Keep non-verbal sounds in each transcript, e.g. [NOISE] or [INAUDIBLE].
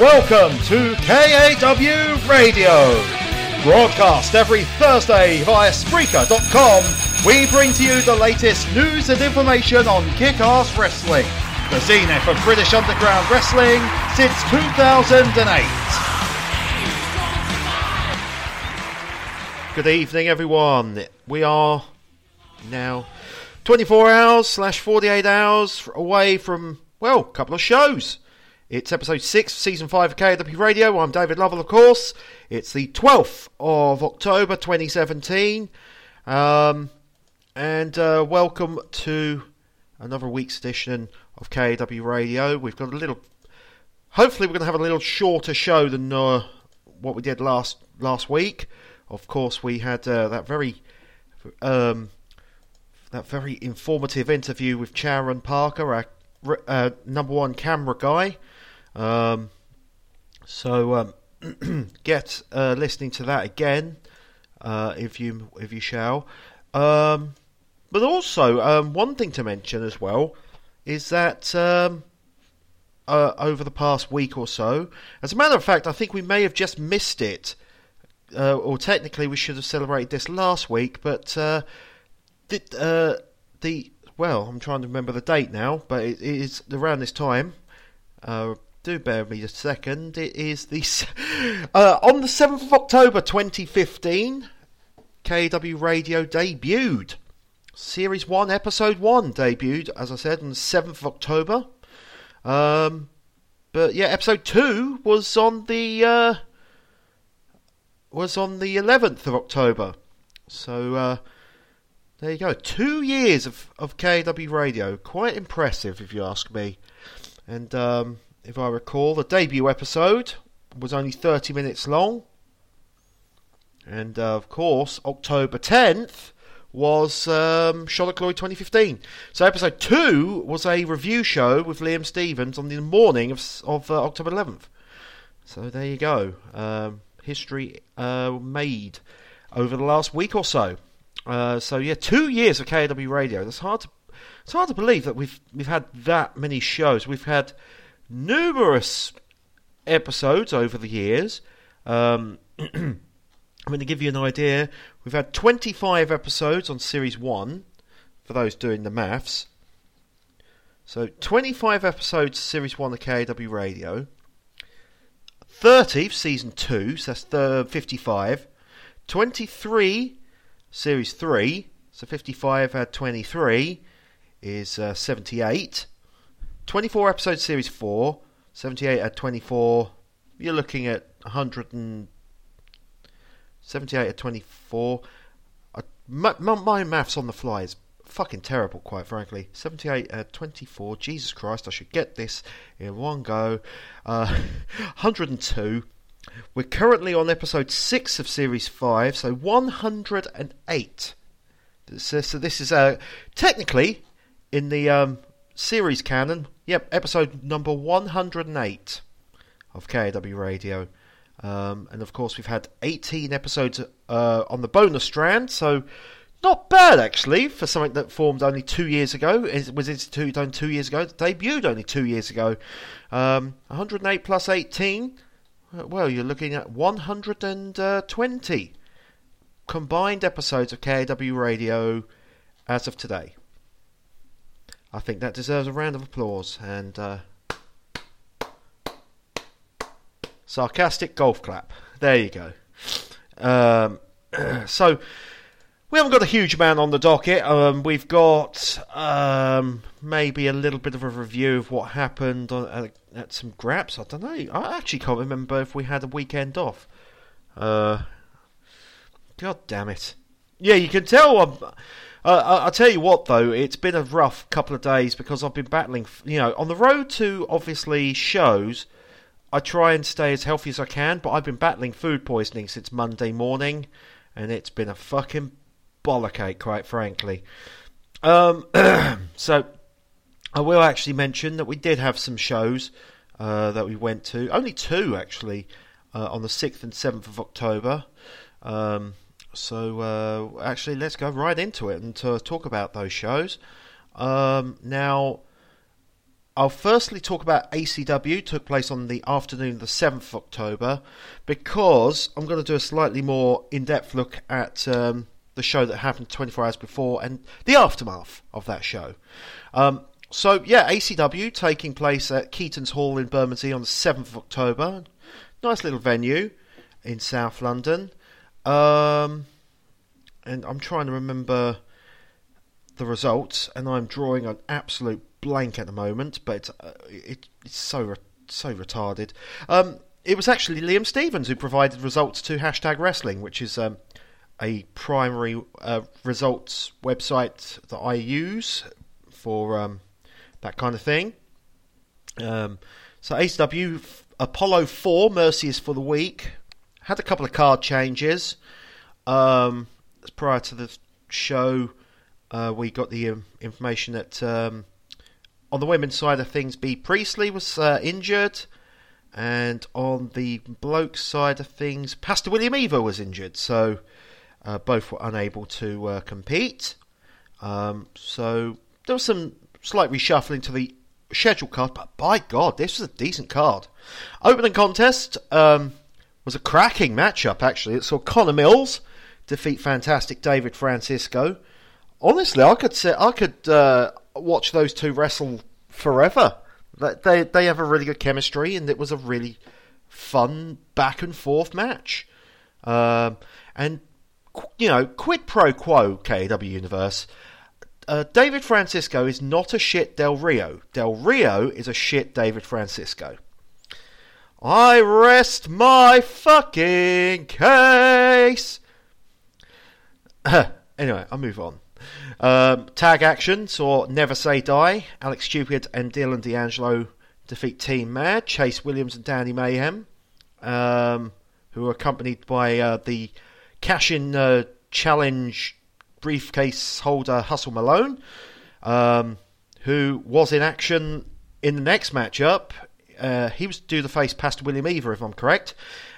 Welcome to KAW Radio. Broadcast every Thursday via Spreaker.com, we bring to you the latest news and information on kick-ass wrestling. The zenith of British Underground Wrestling since 2008. Good evening, everyone. We are now 24 hours slash 48 hours away from, well, a couple of shows. It's episode 6, season 5 of KW Radio. I'm David Lovell, of course. It's the 12th of October 2017. Um, and uh, welcome to another week's edition of KW Radio. We've got a little. Hopefully, we're going to have a little shorter show than uh, what we did last last week. Of course, we had uh, that very um, that very informative interview with Charon Parker, our uh, number one camera guy. Um, so um, [CLEARS THROAT] get uh, listening to that again uh, if you if you shall. Um, but also, um, one thing to mention as well is that um, uh, over the past week or so, as a matter of fact, I think we may have just missed it. Uh, or technically, we should have celebrated this last week, but uh, the, uh, the well, I'm trying to remember the date now, but it is around this time. Uh, do bear with me a second. It is the [LAUGHS] uh, on the seventh of October, 2015. KW Radio debuted. Series one, episode one debuted, as I said, on the seventh of October. Um, but yeah, episode two was on the uh, was on the eleventh of October. So uh, there you go. Two years of, of KW Radio. Quite impressive, if you ask me. And um, if I recall, the debut episode was only 30 minutes long. And uh, of course, October 10th was um, Shot at Glory 2015. So episode 2 was a review show with Liam Stevens on the morning of, of uh, October 11th. So there you go. Um, history uh, made over the last week or so. Uh, so yeah, two years of KW Radio. That's hard to it's hard to believe that we've we've had that many shows. We've had numerous episodes over the years. Um, [CLEARS THROAT] I'm going to give you an idea. We've had 25 episodes on Series 1, for those doing the maths. So 25 episodes Series 1 of KW Radio. 30 Season 2, so that's 55. 23 Series 3, so 55 had 23 is uh, 78. 24 episode series 4, 78 at 24. You're looking at 178 at 24. Uh, my, my maths on the fly is fucking terrible, quite frankly. 78 at 24. Jesus Christ, I should get this in one go. Uh, [LAUGHS] 102. We're currently on episode 6 of series 5, so 108. So, so this is uh, technically in the um, series canon, yep, episode number 108 of KW Radio. Um, and of course, we've had 18 episodes uh, on the bonus strand, so not bad actually for something that formed only two years ago. It was instituted only two years ago, debuted only two years ago. Um, 108 plus 18, uh, well, you're looking at 120 combined episodes of KW Radio as of today. I think that deserves a round of applause and uh, sarcastic golf clap. There you go. Um, [CLEARS THROAT] so we haven't got a huge amount on the docket. Um, we've got um, maybe a little bit of a review of what happened on, at, at, some graps. I don't know. I actually can't remember if we had a weekend off. Uh, God damn it! Yeah, you can tell. I'm, uh, I'll tell you what, though, it's been a rough couple of days because I've been battling. You know, on the road to obviously shows, I try and stay as healthy as I can, but I've been battling food poisoning since Monday morning, and it's been a fucking bollockake, quite frankly. Um, [CLEARS THROAT] so, I will actually mention that we did have some shows uh, that we went to, only two actually, uh, on the 6th and 7th of October. Um, so uh, actually, let's go right into it and talk about those shows. Um, now, I'll firstly talk about ACW, took place on the afternoon of the 7th of October, because I'm going to do a slightly more in depth look at um, the show that happened 24 hours before and the aftermath of that show. Um, so, yeah, ACW taking place at Keaton's Hall in Bermondsey on the 7th of October. Nice little venue in South London. Um, and I'm trying to remember the results, and I'm drawing an absolute blank at the moment, but it's, uh, it, it's so so retarded. Um, it was actually Liam Stevens who provided results to hashtag wrestling, which is um, a primary uh, results website that I use for um, that kind of thing. Um, so ACW Apollo 4 Mercy is for the week had a couple of card changes. Um, prior to the show, uh, we got the um, information that um, on the women's side of things, Bea Priestley was uh, injured, and on the bloke side of things, Pastor William Eaver was injured. So uh, both were unable to uh, compete. Um, so there was some slight reshuffling to the schedule card, but by God, this was a decent card. Opening contest um, was a cracking matchup, actually. It saw Connor Mills defeat fantastic David Francisco. Honestly, I could say I could uh, watch those two wrestle forever. They they have a really good chemistry, and it was a really fun back and forth match. Um, and you know, quid pro quo, KW Universe. Uh, David Francisco is not a shit Del Rio. Del Rio is a shit David Francisco. I rest my fucking case. [CLEARS THROAT] anyway, I'll move on. Um, tag action saw Never Say Die. Alex Stupid and Dylan D'Angelo defeat Team Mad. Chase Williams and Danny Mayhem, um, who were accompanied by uh, the Cash In uh, Challenge briefcase holder Hustle Malone, um, who was in action in the next matchup. Uh, he was due the face Pastor William Eaver, if I'm correct.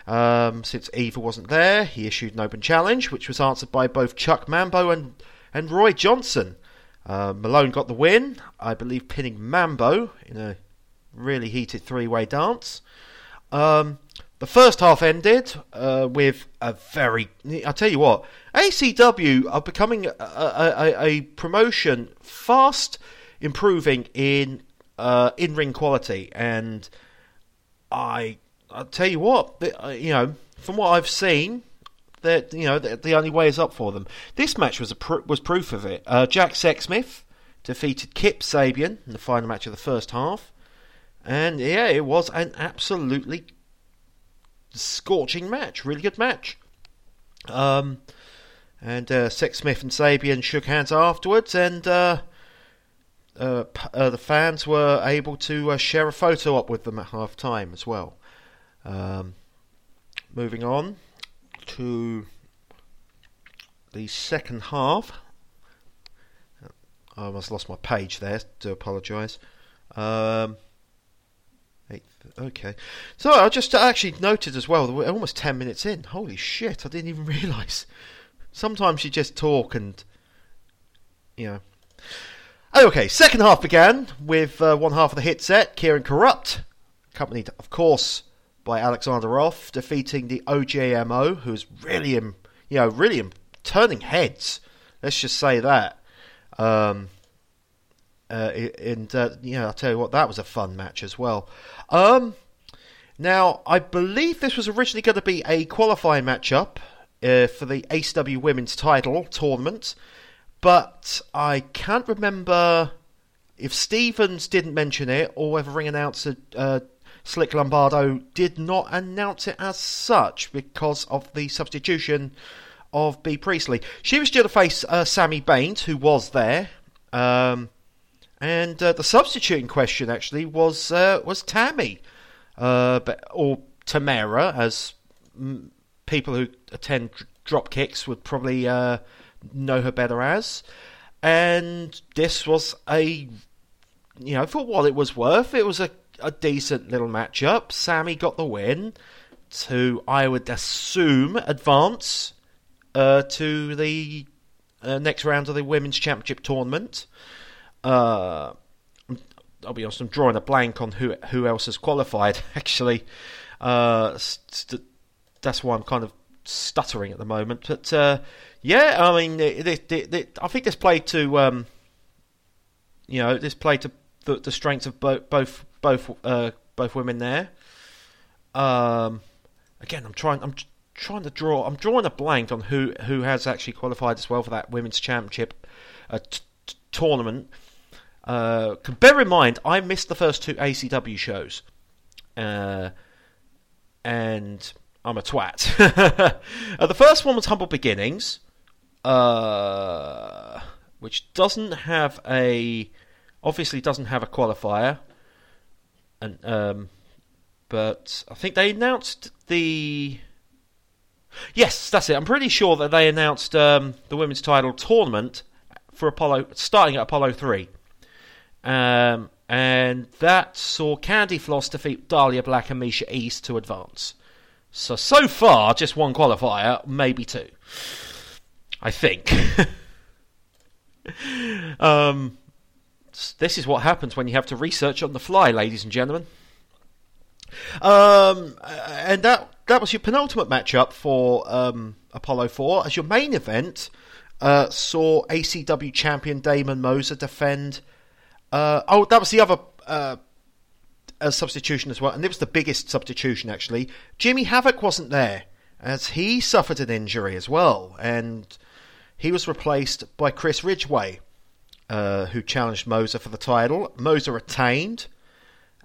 Um, since Eaver wasn't there, he issued an open challenge, which was answered by both Chuck Mambo and and Roy Johnson. Uh, Malone got the win, I believe, pinning Mambo in a really heated three way dance. Um, the first half ended uh, with a very. I tell you what, ACW are becoming a, a, a promotion fast improving in uh, in ring quality, and I I tell you what, uh, you know, from what I've seen, that you know the, the, only way is up for them. This match was a pr- was proof of it. Uh, Jack Sexsmith defeated Kip Sabian in the final match of the first half, and yeah, it was an absolutely scorching match. Really good match. Um, and uh, Sexsmith and Sabian shook hands afterwards, and uh, uh, uh the fans were able to uh, share a photo up with them at half time as well. Um, moving on to the second half. I almost lost my page there. Do apologise. Um, okay, so I just actually noted as well. We're almost ten minutes in. Holy shit! I didn't even [LAUGHS] realise. Sometimes you just talk and you know. Okay, second half began with uh, one half of the hit set, Kieran Corrupt, accompanied, of course, by Alexander Roth, defeating the OJMO, who's really, you know, really turning heads. Let's just say that. Um, uh, and uh, you know, I'll tell you what, that was a fun match as well. Um, now, I believe this was originally going to be a qualifying matchup uh, for the ACW Women's Title tournament, but I can't remember if Stevens didn't mention it or whether ring announcer uh, Slick Lombardo did not announce it as such because of the substitution of Bea Priestley. She was due to face uh, Sammy Baines, who was there. Um, and uh, the substitute in question actually was uh, was Tammy, uh, but, or Tamara, as m- people who attend drop kicks would probably uh, know her better as. And this was a, you know, for what it was worth, it was a a decent little matchup. Sammy got the win to, I would assume, advance uh, to the uh, next round of the Women's Championship tournament. Uh, I'll be honest, I'm drawing a blank on who who else has qualified. [LAUGHS] Actually, uh, st- that's why I'm kind of stuttering at the moment. But uh, yeah, I mean, it, it, it, I think this played to um, you know this played to the, the strengths of both both both uh, both women there. Um, again, I'm trying. I'm trying to draw. I'm drawing a blank on who who has actually qualified as well for that women's championship uh, t- t- tournament. Uh, bear in mind, I missed the first two ACW shows, uh, and I'm a twat. [LAUGHS] uh, the first one was Humble Beginnings, uh, which doesn't have a obviously doesn't have a qualifier, and um, but I think they announced the. Yes, that's it. I'm pretty sure that they announced um, the women's title tournament for Apollo, starting at Apollo three, um, and that saw Candy Floss defeat Dahlia Black and Misha East to advance. So so far, just one qualifier, maybe two. I think. [LAUGHS] um, this is what happens when you have to research on the fly, ladies and gentlemen. Um, and that that was your penultimate matchup for um, Apollo 4. As your main event, uh, saw ACW champion Damon Moser defend. Uh, oh, that was the other uh, substitution as well, and it was the biggest substitution actually. Jimmy Havoc wasn't there as he suffered an injury as well, and he was replaced by Chris Ridgeway, uh, who challenged Moser for the title. Moser retained.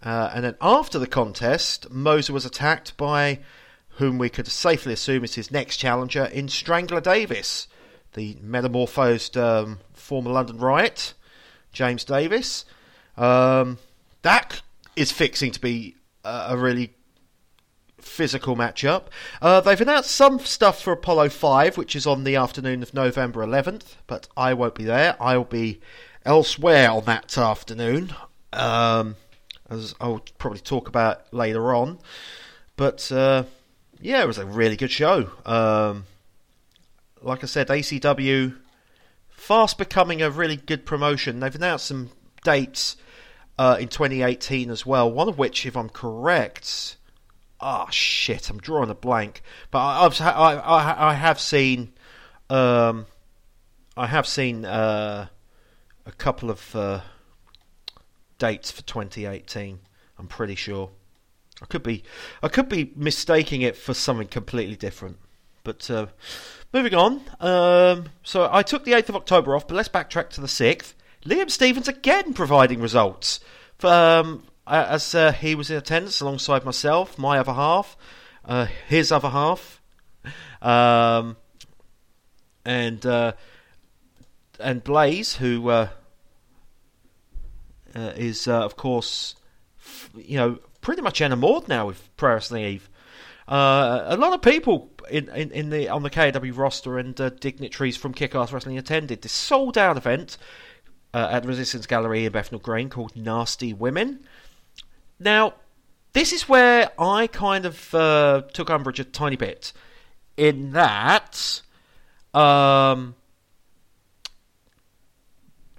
Uh, and then after the contest, Moser was attacked by whom we could safely assume is his next challenger in Strangler Davis, the metamorphosed um, former London Riot, James Davis. Um, that is fixing to be a, a really physical matchup. Uh, they've announced some stuff for Apollo 5, which is on the afternoon of November 11th, but I won't be there. I'll be elsewhere on that afternoon. Um, as I'll probably talk about later on. But uh, yeah, it was a really good show. Um, like I said, ACW fast becoming a really good promotion. They've announced some dates uh, in 2018 as well. One of which, if I'm correct, oh, shit, I'm drawing a blank. But I, I've, I, I, I have seen, um, I have seen uh, a couple of uh, dates for 2018. I'm pretty sure. I could be, I could be mistaking it for something completely different. But uh, moving on. Um, so I took the 8th of October off, but let's backtrack to the 6th. Liam Stevens again providing results. Um, as uh, he was in attendance alongside myself, my other half, uh, his other half, um, and uh, and Blaze, who uh, uh, is uh, of course, you know, pretty much enamored now with Pro Wrestling Eve. Uh, a lot of people in, in, in, the on the KW roster and uh, dignitaries from Kickass Wrestling attended this sold out event uh, at Resistance Gallery in Bethnal Green called Nasty Women. Now, this is where I kind of uh, took umbrage a tiny bit, in that um,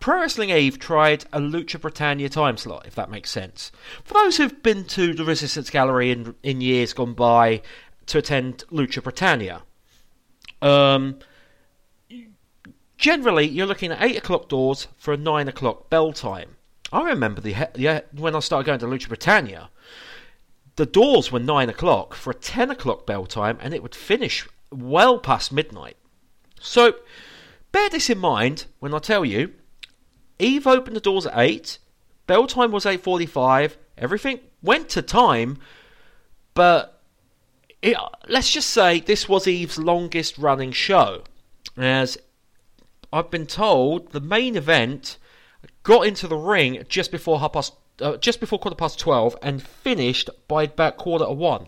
Pro Wrestling Eve tried a Lucha Britannia time slot, if that makes sense. For those who've been to the Resistance Gallery in, in years gone by to attend Lucha Britannia, um, generally you're looking at 8 o'clock doors for a 9 o'clock bell time. I remember the yeah, when I started going to Lucha Britannia, the doors were 9 o'clock for a 10 o'clock bell time and it would finish well past midnight. So bear this in mind when I tell you Eve opened the doors at 8. Bell time was 8.45. Everything went to time. But it, let's just say this was Eve's longest running show. As I've been told, the main event got into the ring just before half past, uh, just before quarter past 12 and finished by about quarter to one.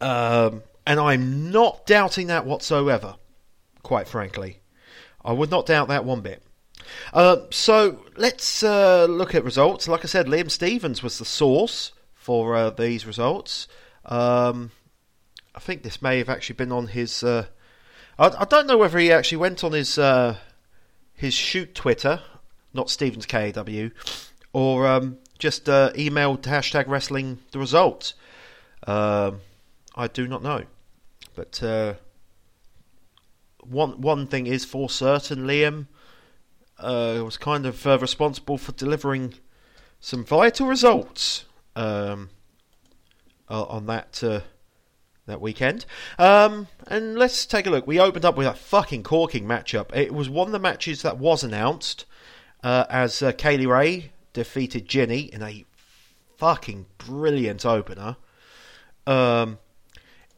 Um, and I'm not doubting that whatsoever, quite frankly. I would not doubt that one bit. Uh, so let's uh, look at results. Like I said, Liam Stevens was the source for uh, these results. Um, I think this may have actually been on his. Uh, I, I, don't know whether he actually went on his uh, his shoot Twitter, not Stevens KW, or um, just uh, email hashtag wrestling the results. Um, I do not know, but uh, one one thing is for certain, Liam uh, was kind of uh, responsible for delivering some vital results um, on that uh, that weekend. Um, and let's take a look. We opened up with a fucking corking matchup. It was one of the matches that was announced uh, as uh, Kay Lee Ray defeated Jinny in a fucking brilliant opener. Um,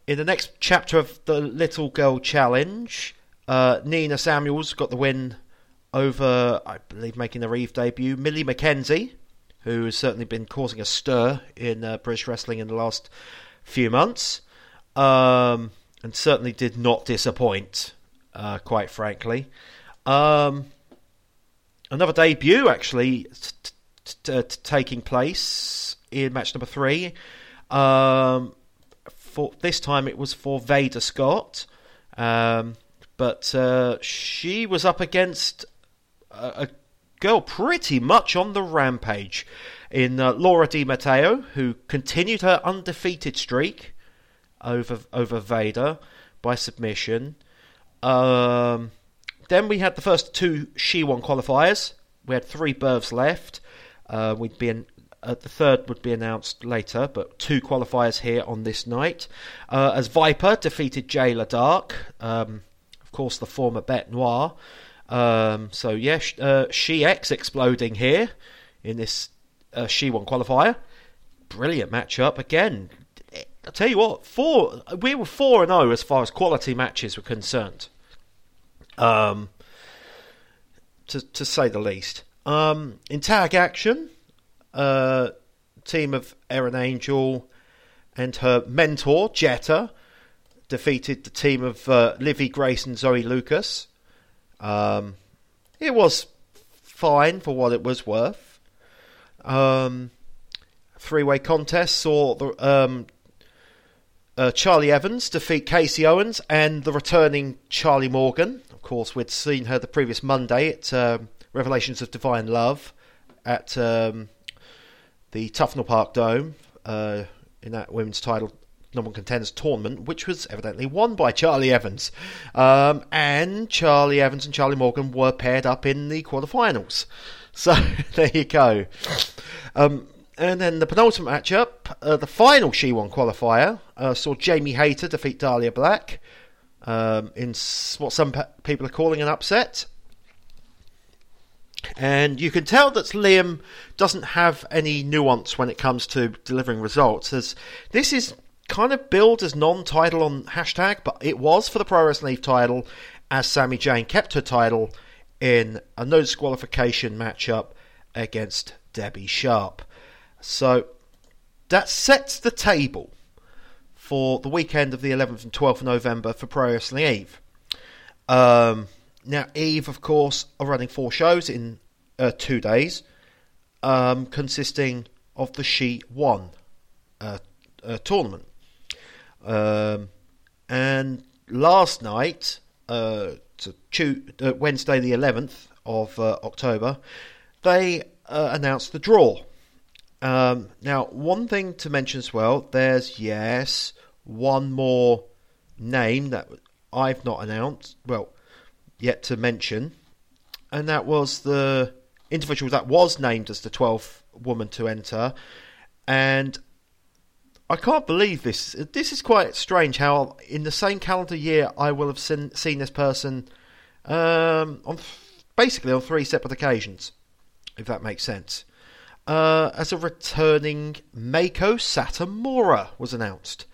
in the next chapter of the Little Girl Challenge, uh, Nina Samuels got the win over, I believe, making her Eve debut, Millie McKenzie, who has certainly been causing a stir in uh, British wrestling in the last few months um, and certainly did not disappoint, uh, quite frankly. Um, another debut, actually, t- t- t- taking place in match number three. Um, for this time, it was for Veda Scott, um, but uh, she was up against a, a, girl pretty much on the rampage in uh, Laura Di Matteo, who continued her undefeated streak over over Veda by submission. Um, then we had the first two She-One qualifiers. We had three berths left. Uh, we'd be in, uh, the third would be announced later, but two qualifiers here on this night. Uh, as Viper defeated Jayla Dark, um, of course, the former Bête Noire. Um, so, yeah, uh, She X exploding here in this uh, She-One qualifier. Brilliant matchup. Again, I tell you what, four we were four and zero oh as far as quality matches were concerned. Um, to to say the least. Um, in tag action, uh, team of Erin Angel and her mentor Jetta defeated the team of uh, Livy Grace and Zoe Lucas. Um, it was fine for what it was worth. Um, three-way contest saw the um, uh, Charlie Evans defeat Casey Owens and the returning Charlie Morgan. Of course, we'd seen her the previous Monday at um, Revelations of Divine Love at um, the Tufnell Park Dome uh, in that women's title number one contenders tournament, which was evidently won by Charlie Evans. Um, and Charlie Evans and Charlie Morgan were paired up in the quarterfinals. [LAUGHS] So [LAUGHS] there you go. Um, and then the penultimate matchup, uh, the final She Won qualifier, uh, saw Jamie Hayter defeat Dahlia Black um, in what some pe- people are calling an upset. And you can tell that Liam doesn't have any nuance when it comes to delivering results, as this is kind of billed as non-title on hashtag, but it was for the Pro Wrestling League title, as Sammy Jane kept her title in a no disqualification matchup against Debbie Sharp. So that sets the table for the weekend of the 11th and 12th of November for Pro Wrestling Eve. Um, now, Eve, of course, are running four shows in uh, two days, um, consisting of the She One uh, uh, tournament. Um, and last night, uh, uh, Wednesday the 11th of uh, October, they announced the draw um, now, one thing to mention as well there's, yes, one more name that I've not announced, well, yet to mention, and that was the individual that was named as the 12th woman to enter. And I can't believe this. This is quite strange how, in the same calendar year, I will have seen, seen this person um, on basically on three separate occasions, if that makes sense uh, as a returning Meiko Satomura was announced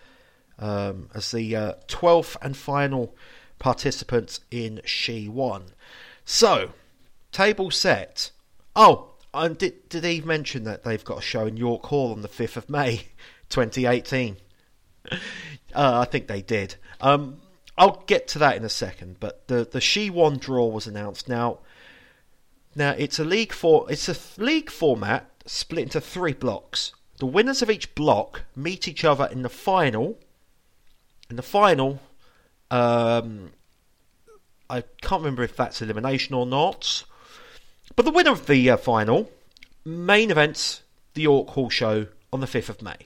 um, as the uh, 12th and final participant in She One. So, table set. Oh, and did, did Eve mention that they've got a show in York Hall on the 5th of May [LAUGHS] 2018? uh, I think they did. Um, I'll get to that in a second, but the, the She One draw was announced. Now, now it's a league for it's a league format split into three blocks. The winners of each block meet each other in the final. In the final, um, I can't remember if that's elimination or not. But the winner of the uh, final main events the York Hall show on the 5th of May.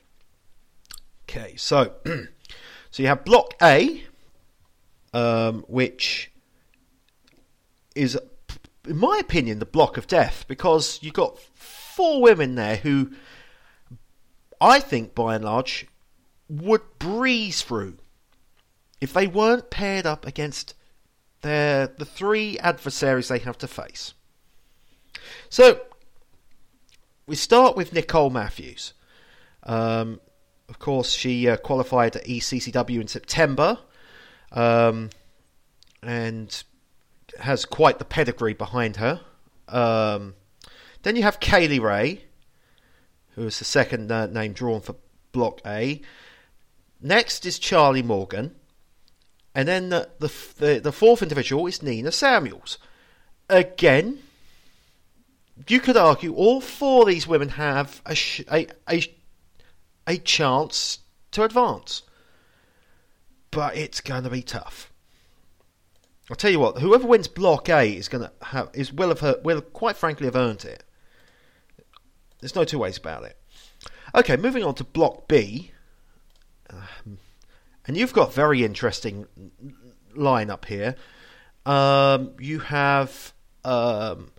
Okay, so [CLEARS THROAT] so you have Block A, um, which is, in my opinion, the block of death because you've got four women there who I think, by and large, would breeze through if they weren't paired up against their the three adversaries they have to face. So we start with Nicole Matthews. Um, of course, she uh, qualified at ECCW in September, um, and has quite the pedigree behind her. Um, then you have Kay Lee Ray, who is the second uh, name drawn for Block A. Next is Charlie Morgan. And then the, the, the, the fourth individual is Nina Samuels. Again, you could argue all four of these women have a, sh- a, a, a chance to advance. But it's going to be tough. I'll tell you what, whoever wins Block A is going to have is will have will quite frankly have earned it. There's no two ways about it. Okay, moving on to Block B. Um, and you've got very interesting lineup here. Um, you have, um,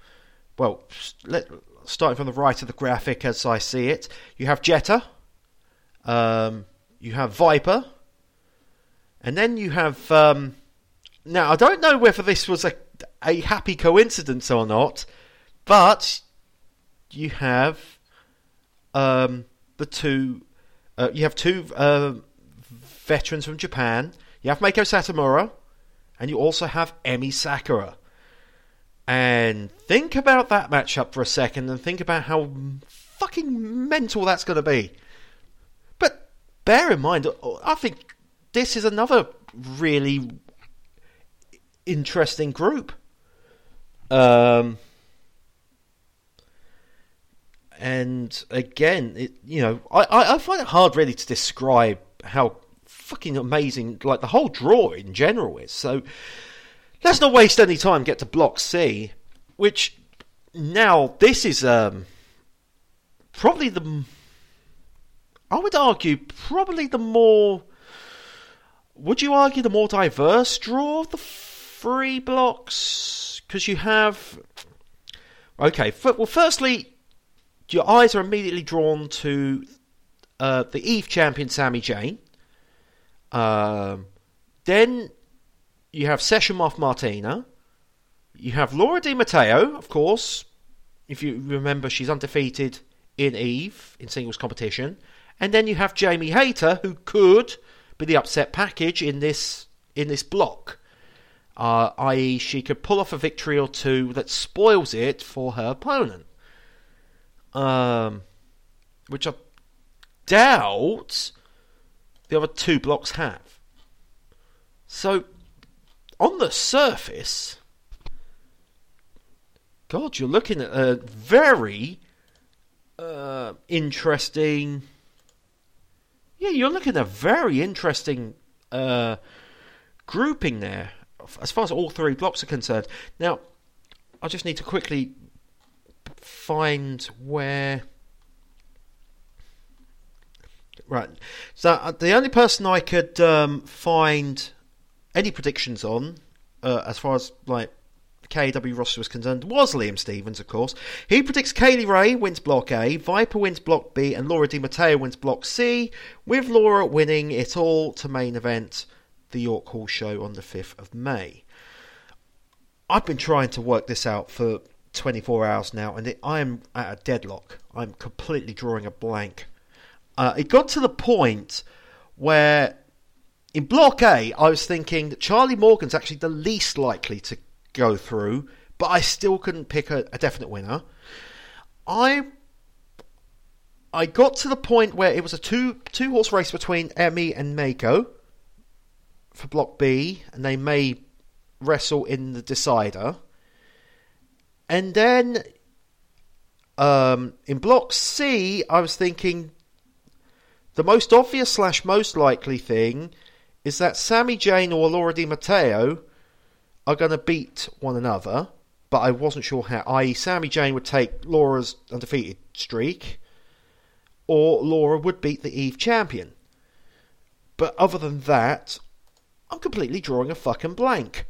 well, let, starting from the right of the graphic as I see it, you have Jetta, um, you have Viper, and then you have. Um, now, I don't know whether this was a, a happy coincidence or not, but you have um, the two. Uh, you have two uh, veterans from Japan. You have Meiko Satomura, and you also have Emi Sakura. And think about that matchup for a second, and think about how fucking mental that's going to be. But bear in mind, I think this is another really interesting group. Um, and again, it, you know, I, I find it hard really to describe how fucking amazing, like the whole draw in general is. So let's not waste any time. Get to Block C, which now this is um, probably the, I would argue, probably the more. Would you argue the more diverse draw of the three blocks? Because you have. Okay, well, firstly, your eyes are immediately drawn to uh, the Eve champion Sammy Zayn. Um, then you have Session Martina. You have Laura Di Matteo, of course. If you remember, she's undefeated in Eve in singles competition. And then you have Jamie Hayter, who could be the upset package in this in this block. Uh, i.e., she could pull off a victory or two that spoils it for her opponent um, which I doubt the other two blocks have. So, on the surface, God, you're looking at a very uh, interesting. Yeah, you're looking at a very interesting uh, grouping there, as far as all three blocks are concerned. Now, I just need to quickly find where. Right. So uh, the only person I could um, find any predictions on, uh, as far as like KW roster was concerned, was Liam Stevens, of course. He predicts Kay Lee Ray wins Block A, Viper wins Block B, and Laura Di Matteo wins Block C, with Laura winning it all to main event the York Hall show on the 5th of May. I've been trying to work this out for 24 hours now, and it, I am at a deadlock. I'm completely drawing a blank. Uh, it got to the point where in Block A, I was thinking that Charlie Morgan's actually the least likely to go through, but I still couldn't pick a, a definite winner. I I got to the point where it was a two two horse race between Emi and Meiko for Block B, and they may wrestle in the decider. And then um, in Block C, I was thinking the most obvious slash most likely thing is that Sammy Zayn or Laura Di Matteo are going to beat one another. but I wasn't sure how. I.e., Sammy Jane would take Laura's undefeated streak, or Laura would beat the Eve champion. But other than that, I'm completely drawing a fucking blank.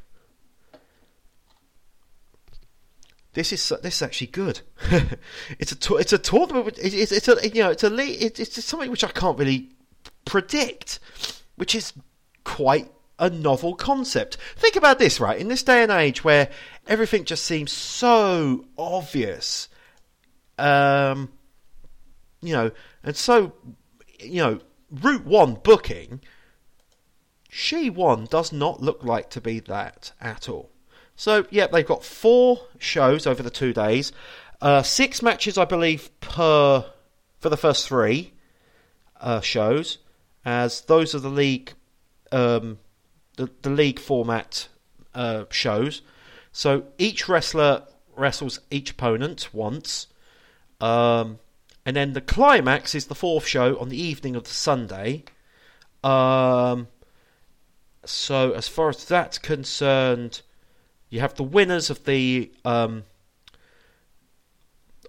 This is this is actually good. [LAUGHS] it's a it's a tournament. It's, it's a you know it's a it's, something which I can't really predict, which is quite a novel concept. Think about this, right? In this day and age where everything just seems so obvious, um, you know, and so you know, Route One booking, She One does not look like to be that at all. So, yeah, they've got four shows over the two days. Uh, six matches, I believe, per for the first three uh, shows, as those are the league, um, the, the league format uh, shows. So each wrestler wrestles each opponent once, um, and then the climax is the fourth show on the evening of the Sunday. Um, so as far as that's concerned you have the winners of the um,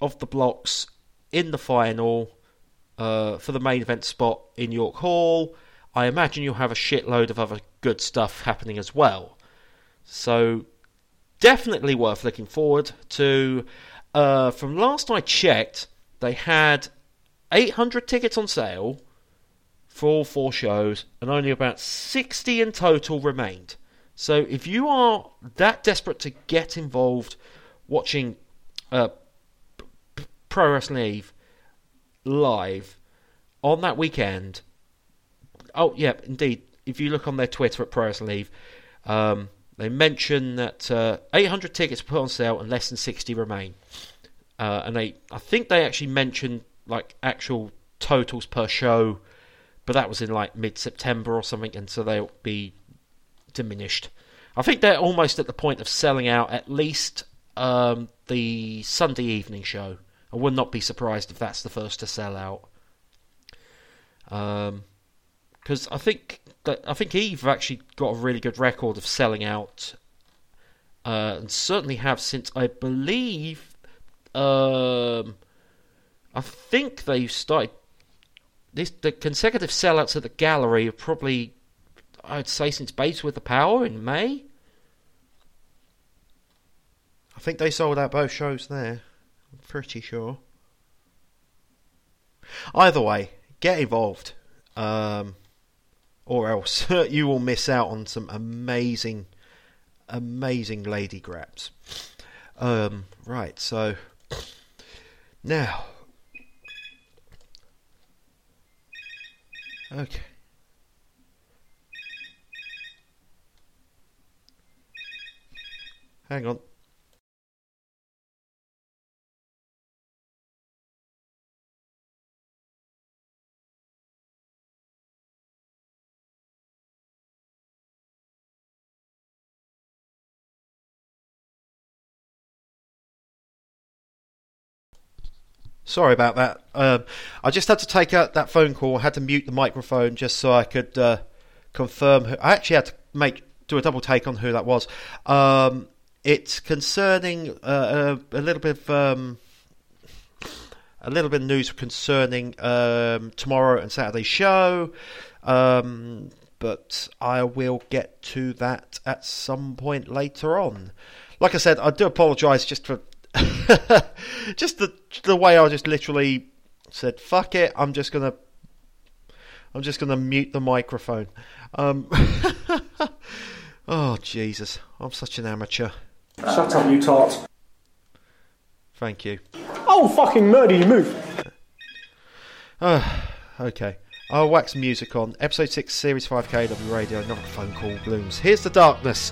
of the blocks in the final uh, for the main event spot in York Hall. I imagine you'll have a shitload of other good stuff happening as well. So definitely worth looking forward to. Uh, from last I checked, they had 800 tickets on sale for all four shows, and only about 60 in total remained. So if you are that desperate to get involved watching uh, Pro Wrestling Eve live on that weekend, oh yeah, indeed. If you look on their Twitter at Pro Wrestling Eve, um, they mention that uh, 800 tickets put on sale and less than 60 remain. Uh, and they, I think they actually mentioned like actual totals per show, but that was in like mid-September or something, and so they'll be diminished. I think they're almost at the point of selling out at least um, the Sunday evening show. I would not be surprised if that's the first to sell out. Because um, I think that I think Eve have actually got a really good record of selling out, uh, and certainly have since I believe. Um, I think they've started this the consecutive sellouts at the gallery have probably I'd say since Bates with the Power in May. I think they sold out both shows there. I'm pretty sure. Either way, get involved. Um, or else [LAUGHS] you will miss out on some amazing, amazing lady graps. Um, right, so now. Okay. Hang on. Sorry about that. Um, I just had to take out that phone call. I had to mute the microphone just so I could uh, confirm. Who, I actually had to make do a double take on who that was. Um, it's concerning uh, a, little bit of um, a little bit of news concerning um, tomorrow and Saturday's show, um, but I will get to that at some point later on. Like I said, I do apologise just for [LAUGHS] just the the way I just literally said "fuck it." I'm just gonna I'm just gonna mute the microphone. Um, [LAUGHS] oh Jesus, I'm such an amateur. Shut up, you tart. Thank you. Oh, fucking murder, you move. Uh, [SIGHS] okay. I'll wax music on. Episode 6, Series 5 KW Radio, another phone call blooms. Here's the darkness.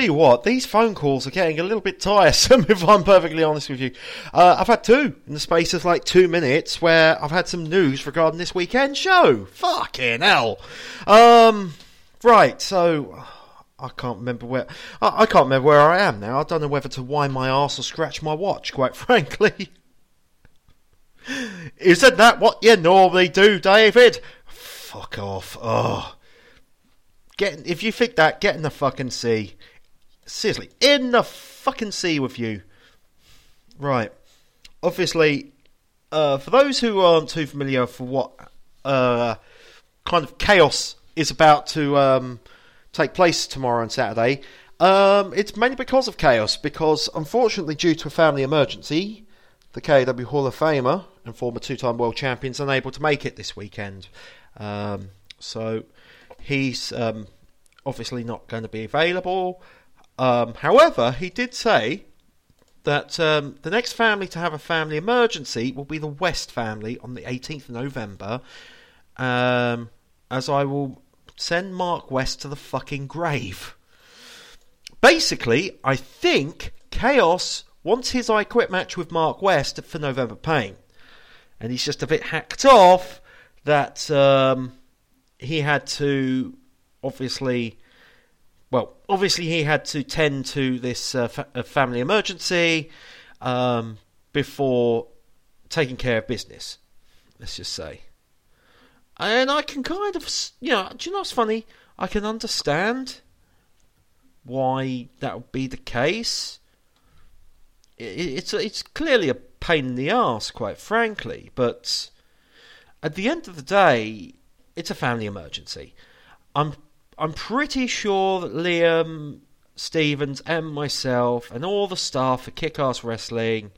tell you what, these phone calls are getting a little bit tiresome. [LAUGHS] If I'm perfectly honest with you, uh, I've had two in the space of like two minutes where I've had some news regarding this weekend show. Fucking hell. Um, right, so I can't remember where I, I can't remember where I am now. I don't know whether to wind my arse or scratch my watch. Quite [LAUGHS] frankly. Isn't that what you normally do, David? Fuck off. Oh. Get, if you think that, get in the fucking sea. Seriously, in the fucking sea with you. Right. Obviously, uh, for those who aren't too familiar for what uh, kind of chaos is about to um, take place tomorrow and Saturday, um, it's mainly because of chaos. Because unfortunately, due to a family emergency, the KW Hall of Famer and former two-time world champion is unable to make it this weekend. Um, so he's um, obviously not going to be available. Um, however, he did say that um, the next family to have a family emergency will be the West family on the 18th of November, um, as I will send Mark West to the fucking grave. Basically, I think Chaos wants his I Quit match with Mark West for November Pain. And he's just a bit hacked off that um, he had to obviously well, obviously he had to tend to this uh, fa- uh, family emergency um, before taking care of business. Let's just say, and I can kind of, you know, do you know what's funny? I can understand why that would be the case. It's it's clearly a pain in the ass, quite frankly, but at the end of the day, it's a family emergency. I'm I'm pretty sure that Liam Stevens and myself and all the staff at Kick-Ass Wrestling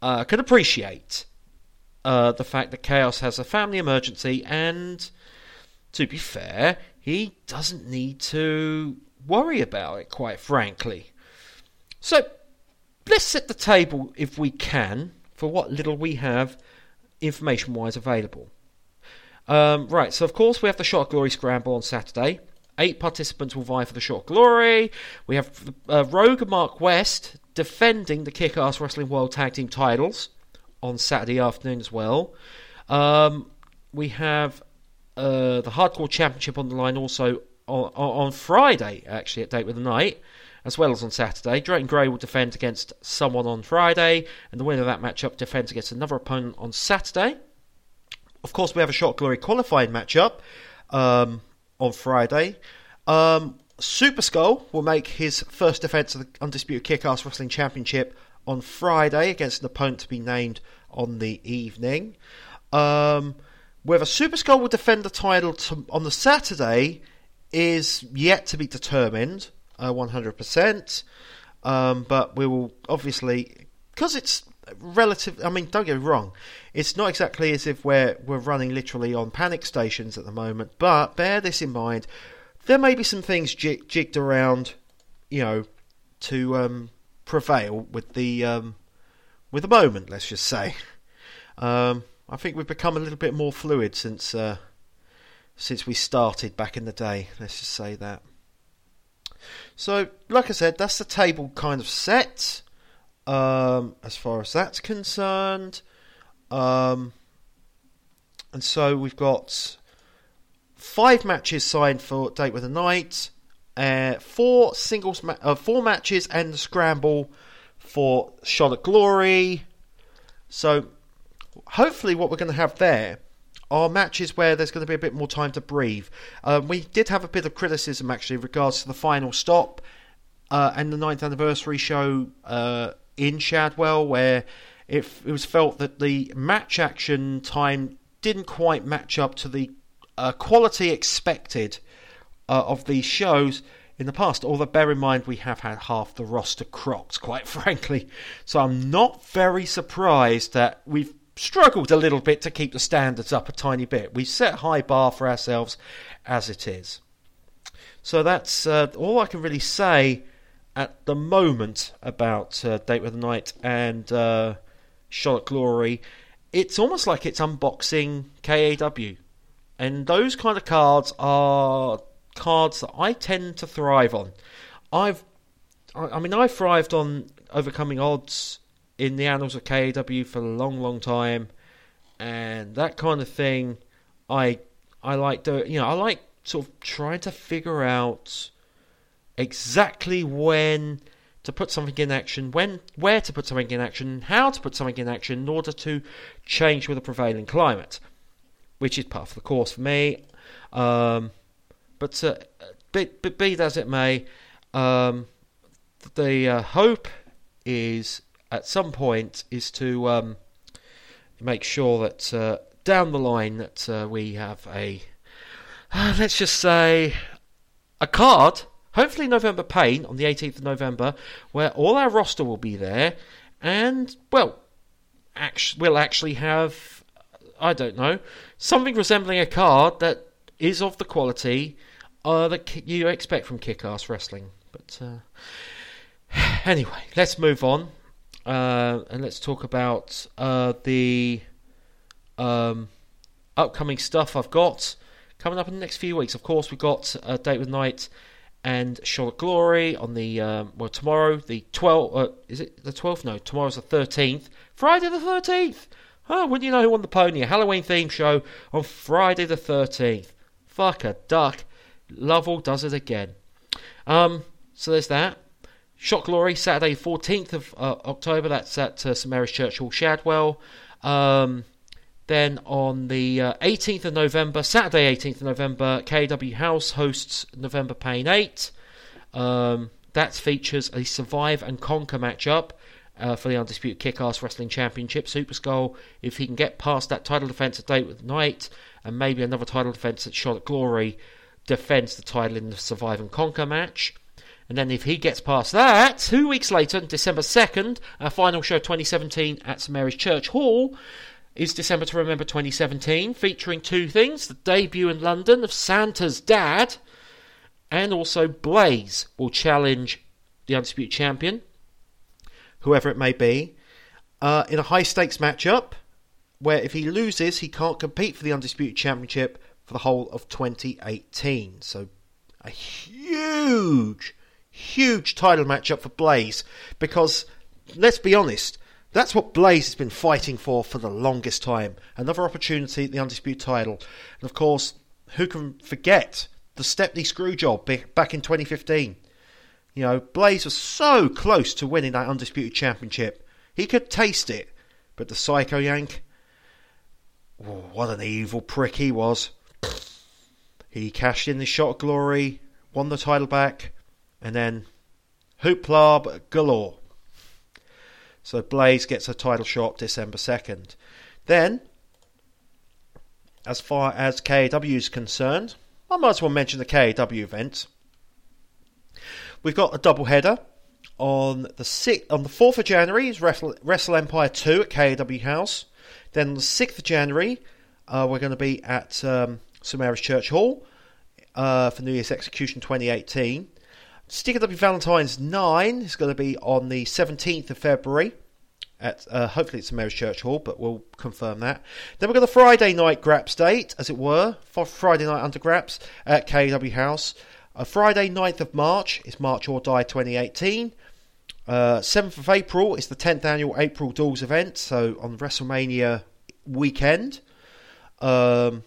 uh, can appreciate uh, the fact that Chaos has a family emergency, and to be fair, he doesn't need to worry about it, quite frankly. So let's set the table, if we can, for what little we have information-wise available. Um, right, so of course we have the Shot Glory Scramble on Saturday. Eight participants will vie for the Shot at Glory. We have uh, Rogue Mark West defending the Kick-Ass Wrestling World Tag Team titles on Saturday afternoon as well. Um, we have uh, the Hardcore Championship on the line also on, on Friday, actually, at Date with the Night, as well as on Saturday. Drayton Gray will defend against someone on Friday, and the winner of that matchup defends against another opponent on Saturday. Of course, we have a Shot Glory qualifying matchup um, on Friday. Um, Super Skull will make his first defence of the Undisputed Kick-Ass Wrestling Championship on Friday against an opponent to be named on the evening. Um, whether Super Skull will defend the title to, on the Saturday is yet to be determined, uh, 100%. Um, but we will obviously, because it's relative. I mean, don't get me wrong. It's not exactly as if we're we're running literally on panic stations at the moment. But bear this in mind. There may be some things jig, jigged around, you know, to um, prevail with the um, with the moment. Let's just say. Um, I think we've become a little bit more fluid since uh, since we started back in the day. Let's just say that. So, like I said, that's the table kind of set um, as far as that's concerned. Um, and so we've got five matches signed for Date with the Night, uh, four singles, ma- uh, four matches, and the scramble for Shot at Glory. So hopefully, what we're going to have there are matches where there's going to be a bit more time to breathe. Um, we did have a bit of criticism actually in regards to the final stop uh, and the ninth anniversary show uh, in Shadwell, where it, it was felt that the match action time didn't quite match up to the uh, quality expected uh, of these shows in the past. Although, bear in mind, we have had half the roster crocked, quite [LAUGHS] frankly. So I'm not very surprised that we've struggled a little bit to keep the standards up a tiny bit. We've set a high bar for ourselves as it is. So that's uh, all I can really say at the moment about uh, Date with the Night and uh, Shot at Glory. It's almost like it's unboxing KAW. and those kind of cards are cards that I tend to thrive on. I've, I mean, I thrived on overcoming odds in the annals of KAW for a long, long time, and that kind of thing. I I like doing. You know, I like sort of trying to figure out exactly when to put something in action, when where to put something in action, how to put something in action in order to change with the prevailing climate, which is part of the course for me. Um, but, uh, be, be, that as it may, um, the uh, hope is at some point is to um, make sure that uh, down the line that uh, we have a uh, let's just say a card hopefully November Pain on the 18th of November where all our roster will be there and well we'll actually have I don't know something resembling a card that is of the quality uh, that you expect from kick-ass wrestling but uh, [SIGHS] anyway let's move on uh, and let's talk about uh, the um, upcoming stuff I've got coming up in the next few weeks. Of course, we've got uh, Date with Night and Shot at Glory on the um, well tomorrow, the 12th. Uh, is it the 12th? No, tomorrow's the 13th. Friday the 13th. Oh, wouldn't you know who won the pony? A Halloween theme show on Friday the 13th. Fuck a duck. Lovell does it again. Um, so there's that. Shock Glory, Saturday 14th of uh, October. That's at uh, St Mary's Church Hall, Shadwell. Um, then on the uh, 18th of November, Saturday 18th of November, KW House hosts November Pain 8. Um, that features a Survive and Conquer matchup uh, for the Undisputed Kick-Ass Wrestling Championship. Super Skull, if he can get past that title defense at Date with Night, and maybe another title defense at Shot at Glory, defends the title in the Survive and Conquer match. And then if he gets past that, two weeks later, December 2nd, our final show 2017 at St Mary's Church Hall, is December to Remember 2017, featuring two things the debut in London of Santa's dad, and also Blaze will challenge the Undisputed Champion, whoever it may be, uh, in a high stakes matchup where if he loses, he can't compete for the Undisputed Championship for the whole of 2018. So, a huge, huge title matchup for Blaze because, let's be honest, that's what Blaze has been fighting for for the longest time. Another opportunity at the Undisputed title. And of course, who can forget the Stepney Screwjob back in 2015? You know, Blaze was so close to winning that Undisputed Championship. He could taste it. But the Psycho Yank, oh, what an evil prick he was. He cashed in the shot glory, won the title back, and then hoopla galore. So Blaze gets a title shot December 2nd. Then, as far as KAW is concerned, I might as well mention the KAW event. We've got a double header on the on the fourth of January is Wrestle, Empire two at KAW House. Then on the sixth of January, uh, we're going to be at um, St Mary's Church Hall uh, for New Year's Execution 2018. Sticker W Valentine's 9 is going to be on the 17th of February. At, uh, hopefully it's St Mary's Church Hall, but we'll confirm that. Then we've got the Friday night Graps date, as it were, for Friday night under Graps at KW House. Uh, Friday 9th of March is March or Die 2018. Uh, 7th of April is the 10th annual April Duels event, so on WrestleMania weekend. Um,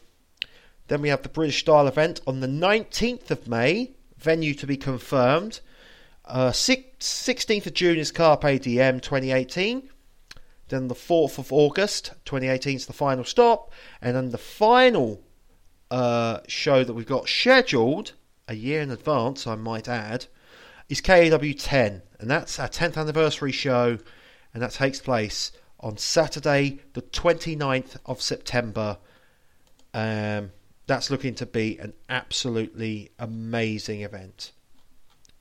then we have the British Style event on the 19th of May, venue to be confirmed. Uh, 16th of June is Carpe Diem 2018. Then the 4th of August 2018 is the final stop. And then the final uh, show that we've got scheduled, a year in advance, I might add, is KAW 10. And that's our 10th anniversary show. And that takes place on Saturday, the 29th of September. Um, that's looking to be an absolutely amazing event.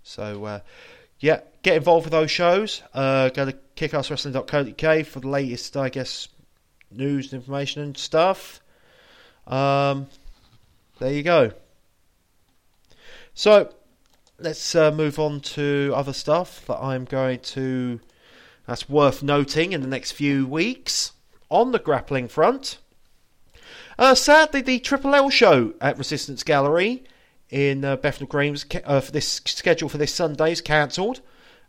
So, uh, yeah, get involved with those shows. Uh, go to kickasswrestling.co.uk for the latest, I guess, news and information and stuff. Um, there you go. So, let's uh, move on to other stuff that I'm going to. That's worth noting in the next few weeks on the grappling front. Uh, sadly, the Triple L show at Resistance Gallery in uh, Bethnal Green was ca- uh, for this schedule for this Sunday is cancelled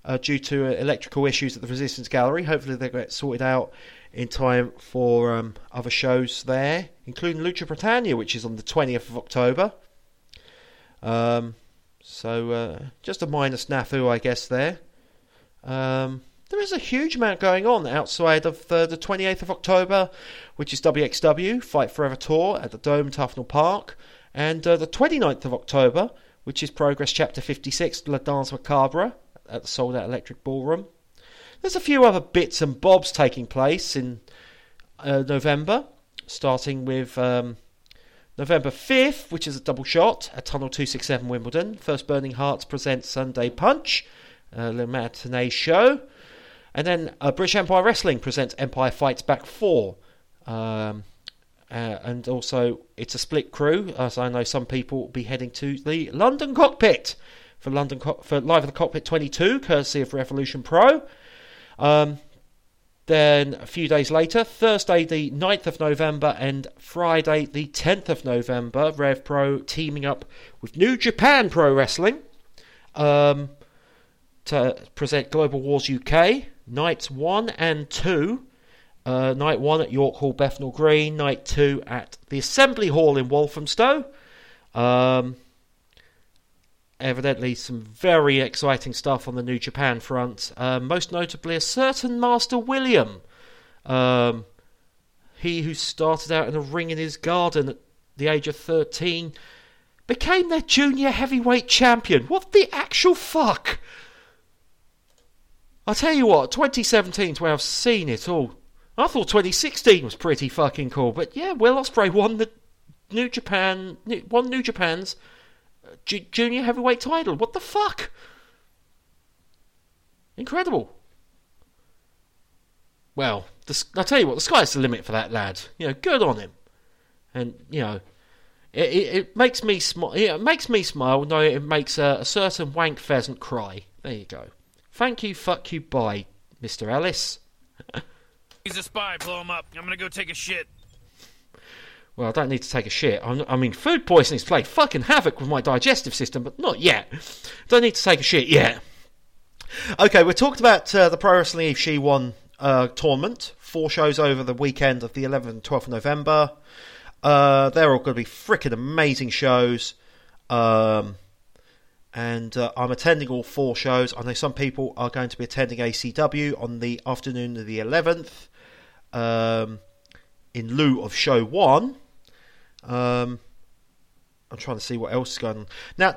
uh, due to uh, electrical issues at the Resistance Gallery. Hopefully, they get sorted out in time for um, other shows there, including Lucha Britannia, which is on the 20th of October. Um, so, uh, just a minor snafu, I guess, there. Um, there is a huge amount going on outside of uh, the 28th of October, which is WXW Fight Forever Tour at the Dome Tufnell Park, and uh, the 29th of October, which is Progress Chapter 56 La Danse Macabre at the Sold Out Electric Ballroom. There's a few other bits and bobs taking place in uh, November, starting with um, November 5th, which is a double shot at Tunnel 267 Wimbledon. First Burning Hearts presents Sunday Punch, a the matinee show. And then uh, British Empire Wrestling presents Empire Fights Back 4. Um, uh, and also, it's a split crew, as I know some people will be heading to the London Cockpit for London Co- for Live at the Cockpit 22, courtesy of Revolution Pro. Um, then a few days later, Thursday the 9th of November and Friday the 10th of November, Rev Pro teaming up with New Japan Pro Wrestling um, to present Global Wars UK, nights 1 and 2. Uh, night 1 at York Hall, Bethnal Green, night 2 at the Assembly Hall in Walthamstow. Um, evidently some very exciting stuff on the New Japan front. Um, most notably, a certain Master William, um, he who started out in a ring in his garden at the age of thirteen, became their junior heavyweight champion. What the actual fuck? I tell you what, 2017 is where I've seen it all. I thought 2016 was pretty fucking cool, but yeah, Will Ospreay won the New Japan, won New Japan's uh, J- junior heavyweight title. What the fuck? Incredible. Well, the, I'll tell you what, the sky's the limit for that lad. You know, good on him. And you know, it, it, it makes me smile. It makes me smile. No, it makes a, a certain wank pheasant cry. There you go. Thank you, fuck you, bye, Mr. Ellis. [LAUGHS] He's a spy. Blow him up. I'm gonna go take a shit. Well, I don't need to take a shit. I'm, I mean, food poisoning's played fucking havoc with my digestive system, but not yet. Don't need to take a shit yet. Okay, we talked about uh, the Pro Wrestling Eve She Won uh, tournament. Four shows over the weekend of the 11th and 12th of November. Uh, they're all going to be freaking amazing shows. Um, and uh, I'm attending all four shows. I know some people are going to be attending ACW on the afternoon of the 11th um, in lieu of show one. Um, I'm trying to see what else is going on. Now,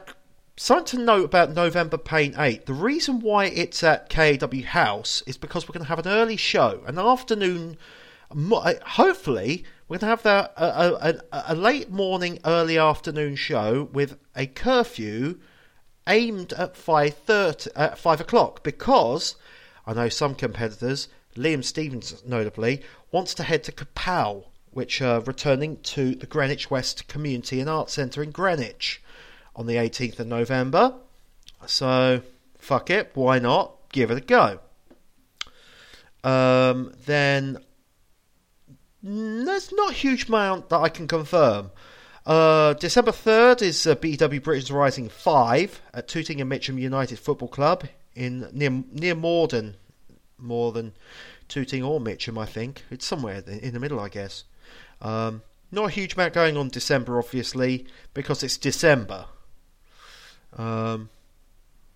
something to note about November Pain 8. The reason why it's at KAW House is because we're going to have an early show, an afternoon. Hopefully, we're going to have a, a, a, a late morning, early afternoon show with a curfew aimed at five thirty, at five o'clock, because I know some competitors, Liam Stevens notably, wants to head to Kapow, which are returning to the Greenwich West Community and Arts Centre in Greenwich on the 18th of November. So, fuck it, why not? Give it a go. Um, then there's not a huge amount that I can confirm. Uh, December 3rd is uh, BW Britain's Rising 5 at Tooting and Mitcham United Football Club in near near Morden, more than Tooting or Mitcham, I think. It's somewhere in the middle, I guess. Um, not a huge amount going on December, obviously, because it's December. Um,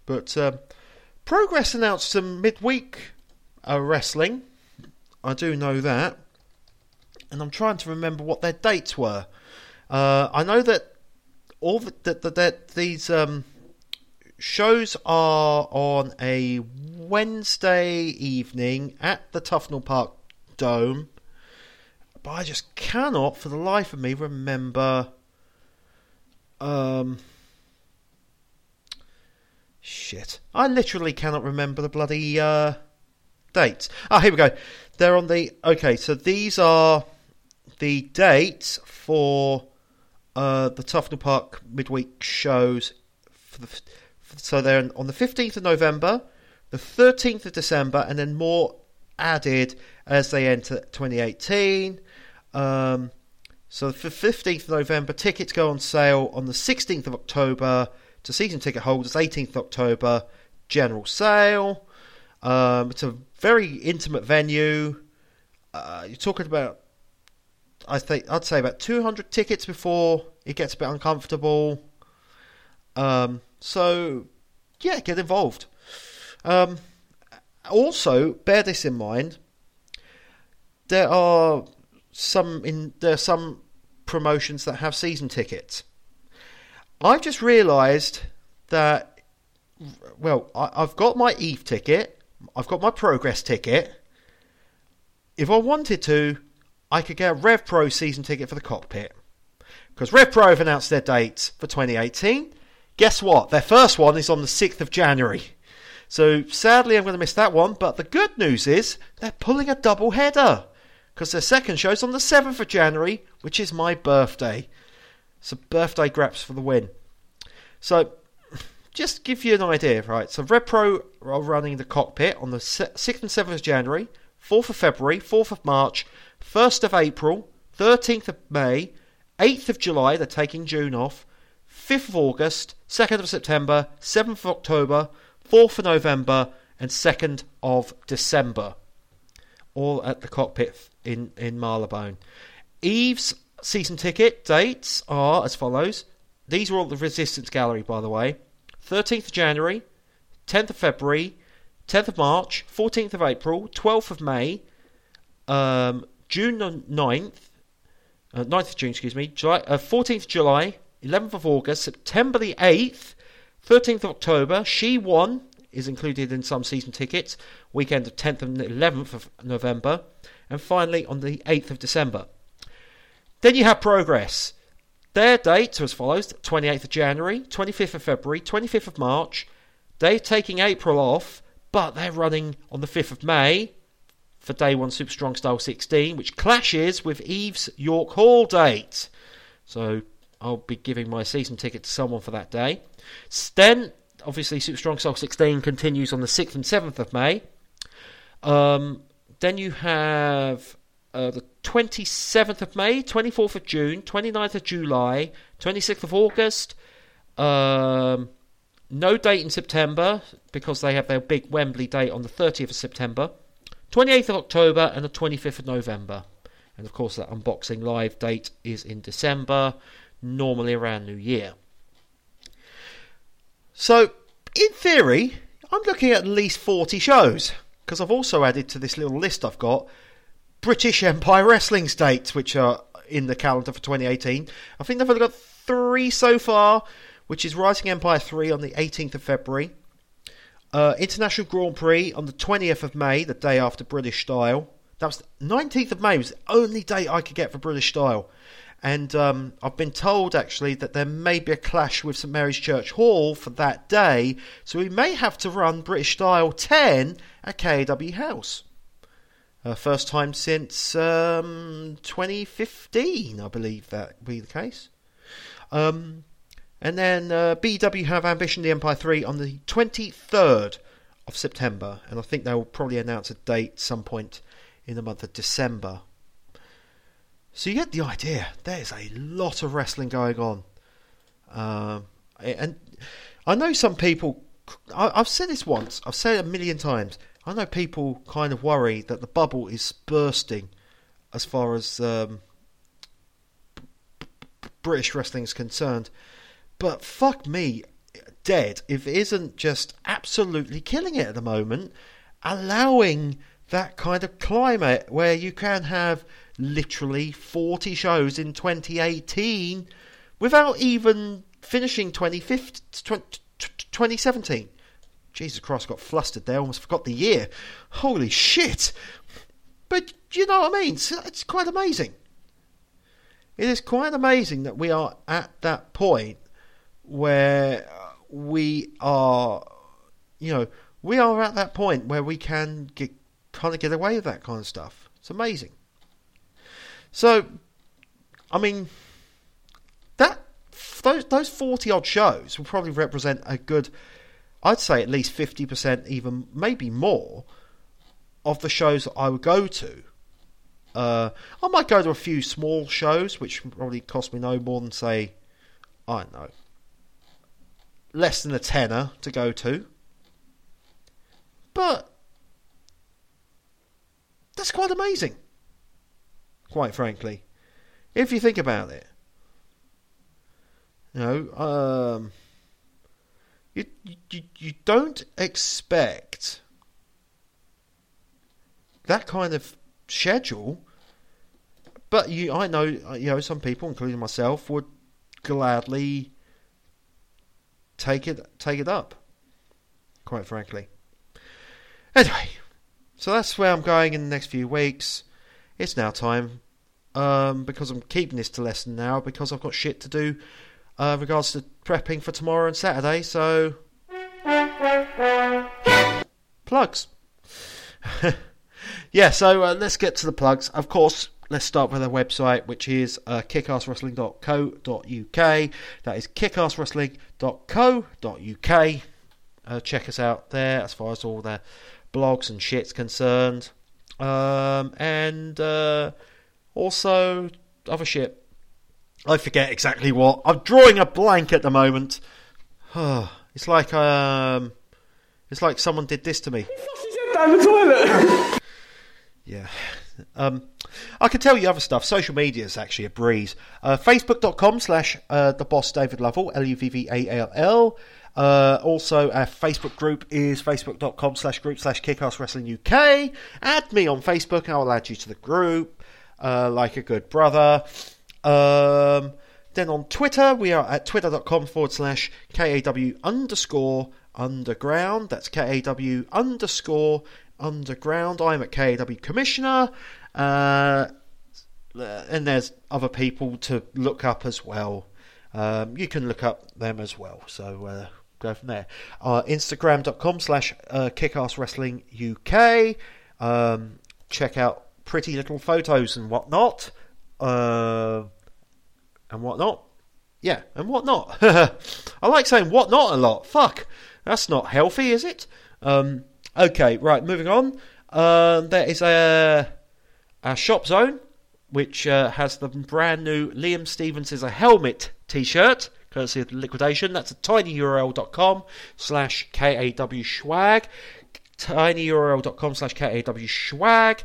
but um, Progress announced some midweek uh, wrestling. I do know that. And I'm trying to remember what their dates were. Uh, I know that all the, that that that these um, shows are on a Wednesday evening at the Tufnell Park Dome, but I just cannot, for the life of me, remember. Um, shit, I literally cannot remember the bloody uh, dates. Ah, here we go. They're on the okay. So these are the dates for uh, the Tufnell Park midweek shows. The, so they're on the 15th of November, the 13th of December, and then more added as they enter 2018. Um, So for 15th of November, tickets go on sale on the 16th of October to season ticket holders. 18th of October, general sale. Um, it's a very intimate venue. Uh, you're talking about, I think, I'd say about 200 tickets before it gets a bit uncomfortable. Um, so, yeah, get involved. Um, also, bear this in mind. There are some in there are some promotions that have season tickets. I've just realised that. Well, I, I've got my Eve ticket. I've got my Progress ticket. If I wanted to, I could get a Rev Pro season ticket for the cockpit. Because Rev Pro have announced their dates for 2018. Guess what? Their first one is on the 6th of January. So sadly, I'm going to miss that one. But the good news is they're pulling a double header because their second show's on the 7th of January, which is my birthday. So birthday graps for the win. So [SIGHS] just give you an idea, right? So Rev Pro are running the cockpit on the 6th and 7th of January, 4th of February, 4th of March, 1st of April, 13th of May, 8th of July, they're taking June off, 5th of August, 2nd of September, 7th of October, 4th of November, and 2nd of December. All at the cockpit in, in Marylebone. Eve's season ticket dates are as follows. These are all the Resistance Gallery, by the way. 13th of January, 10th of February, 10th of March, 14th of April, 12th of May, um, June 9th, uh, 9th of June, excuse me, July, uh, 14th of July, 11th of August, September the 8th, 13th of October, She Won is included in some season tickets, weekend of 10th and 11th of November, and finally on the 8th of December. Then you have Progress. Their dates are as follows 28th of January, 25th of February, 25th of March. They're taking April off, but they're running on the 5th of May for day one Super Strong Style 16, which clashes with Eve's York Hall date. So I'll be giving my season ticket to someone for that day. Then, obviously, Super Strong Style 16 continues on the 6th and 7th of May. Um, then you have uh, the 27th of May, 24th of June, 29th of July, 26th of August. Um, no date in September because they have their big Wembley date on the 30th of September. 28th of October and the 25th of November. And of course, that unboxing live date is in December, normally around New Year. So, in theory, I'm looking at at least 40 shows because I've also added to this little list I've got British Empire Wrestling dates, which are in the calendar for 2018. I think they've only got three so far, which is Rising Empire 3 on the 18th of February, uh, International Grand Prix on the 20th of May, the day after British Style. That was 19th of May was the only date I could get for British Style. And um, I've been told actually that there may be a clash with St Mary's Church Hall for that day, so we may have to run British Style 10 at KAW House. Uh, first time since um, 2015, I believe that will be the case. Um, and then uh, BW have Ambition the Empire 3 on the 23rd of September, and I think they will probably announce a date some point in the month of December. So you get the idea. There's a lot of wrestling going on. Um, and I know some people, I've said this once, I've said it a million times. I know people kind of worry that the bubble is bursting as far as um, British wrestling is concerned. But fuck me, dead if it isn't just absolutely killing it at the moment, allowing that kind of climate where you can have literally 40 shows in 2018 without even finishing 2017. Jesus Christ, got flustered there, almost forgot the year. Holy shit! But you know what I mean? It's, it's quite amazing. It is quite amazing that we are at that point where we are, you know, we are at that point where we can get, kind of get away with that kind of stuff. It's amazing. So, I mean, that those those forty odd shows will probably represent a good, I'd say at least fifty percent, even maybe more, of the shows that I would go to Uh, I might go to a few small shows, which probably cost me no more than say, I don't know, less than a tenner to go to. But that's quite amazing, quite frankly, if you think about it. You know, um, you, you you don't expect that kind of schedule, but you I know you know some people, including myself, would gladly take it take it up. Quite frankly. Anyway, so that's where I'm going in the next few weeks. It's now time um, because I'm keeping this to less than now because I've got shit to do uh, regards to prepping for tomorrow and Saturday. So plugs. [LAUGHS] yeah, so uh, let's get to the plugs. Of course, let's start with our website, which is uh, kickasswrestling.co.uk. That is kickasswrestling.co.uk. Uh, check us out there as far as all the blogs and shit's concerned. Um, and uh, also other shit. I forget exactly what. I'm drawing a blank at the moment. [SIGHS] it's like um, it's like someone did this to me. Down the toilet. Yeah. Um, I can tell you other stuff. Social media is actually a breeze. Uh, Facebook.com slash uh, the boss David Lovell, L U V V A L L. Uh, also, our Facebook group is facebook.com slash group slash kickass wrestling UK. Add me on Facebook, I'll add you to the group uh, like a good brother. Um, then on Twitter, we are at twitter.com forward slash KAW underscore underground. That's KAW underscore underground. I'm at KAW Commissioner. Uh, and there's other people to look up as well. Um, you can look up them as well. So uh, go from there. Uh, Instagram.com slash uh, UK. Um, check out pretty little photos and whatnot. Uh, and whatnot. Yeah, and whatnot. [LAUGHS] I like saying whatnot a lot. Fuck. That's not healthy, is it? Um, okay, right, moving on. Uh, there is a, a shop zone which uh, has the brand new Liam Stevens is a helmet t-shirt, courtesy of liquidation. That's at tinyurl.com slash KAW swag. tinyurl.com slash KAW swag.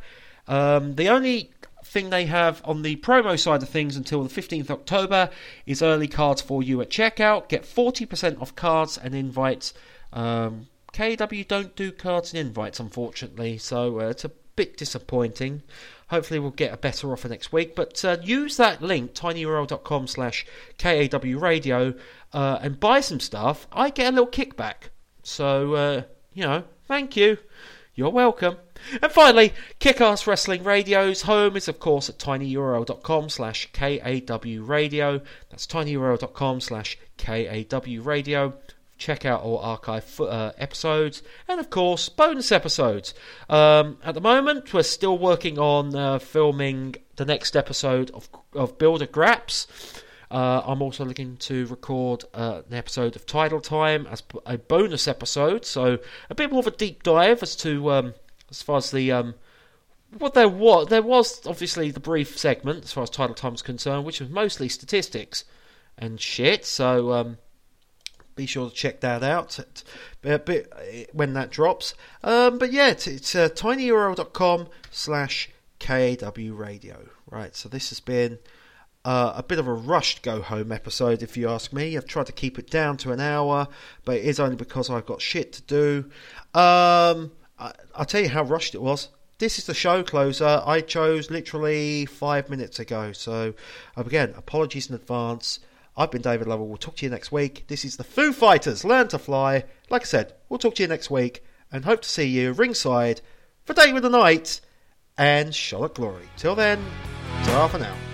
Um, the only thing they have on the promo side of things until the 15th October is early cards for you at checkout. Get 40% off cards and invites. Um, KW don't do cards and invites, unfortunately, so uh, it's a bit disappointing. Hopefully, we'll get a better offer next week. But uh, use that link, tinyurl.com slash KAW radio, uh, and buy some stuff. I get a little kickback. So, uh, you know, thank you. You're welcome. And finally, Kickass Wrestling Radio's home is, of course, at tinyurl.com slash KAW radio. That's tinyurl.com slash KAW radio check out all archive uh, episodes and of course bonus episodes. Um, at the moment we're still working on uh, filming the next episode of, of builder graps. Uh, i'm also looking to record uh, an episode of Tidal time as a bonus episode. So a bit more of a deep dive as to um, as far as the um, what there was there was obviously the brief segment as far as Tidal time is concerned which was mostly statistics and shit. So um, be sure to check that out a bit when that drops. Um, but yeah, it's, it's uh, tinyurl.com slash KAW radio. Right, so this has been uh, a bit of a rushed go home episode, if you ask me. I've tried to keep it down to an hour, but it is only because I've got shit to do. Um, I, I'll tell you how rushed it was. This is the show closer. I chose literally five minutes ago. So, again, apologies in advance. I've been David Lovell. We'll talk to you next week. This is the Foo Fighters Learn to Fly. Like I said, we'll talk to you next week and hope to see you ringside for Date with the Night and Shot at Glory. Till then, ta for now.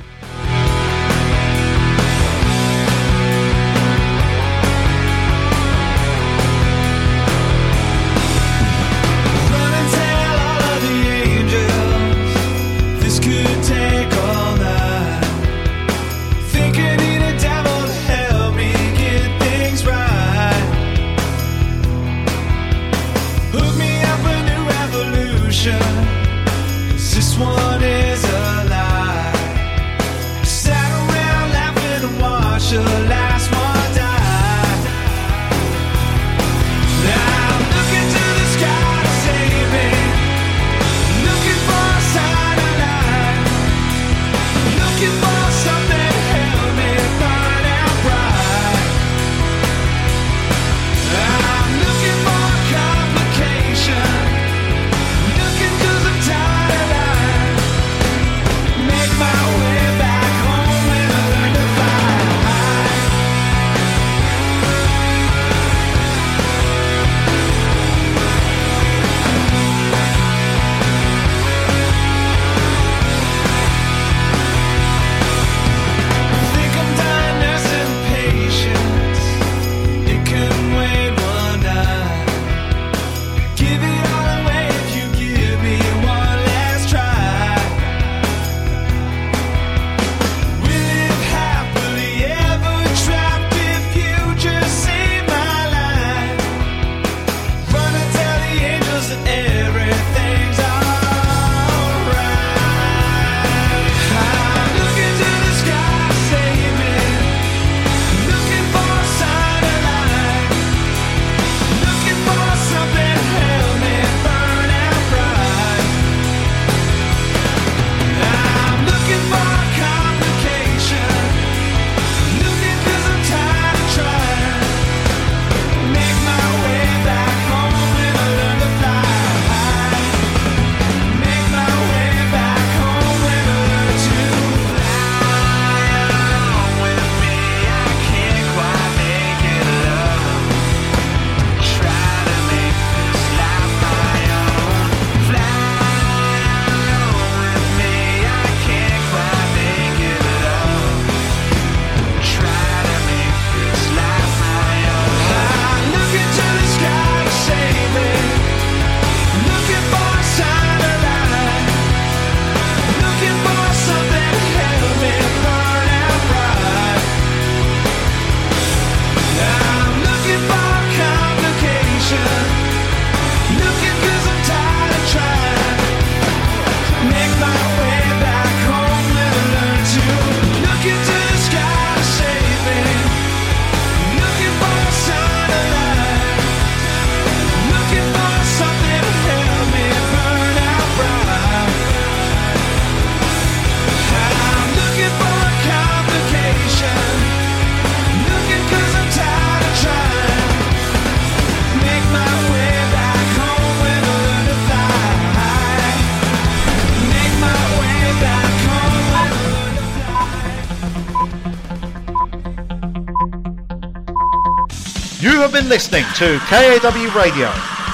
Been listening to KAW Radio.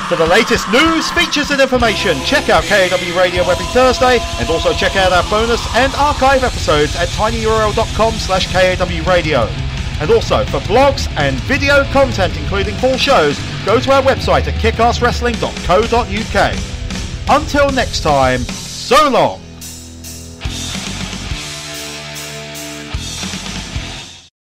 For the latest news, features and information, check out KAW Radio every Thursday and also check out our bonus and archive episodes at tinyurl.com slash KAW Radio. And also, for blogs and video content including full shows, go to our website at kickasswrestling.co.uk. Until next time, so long!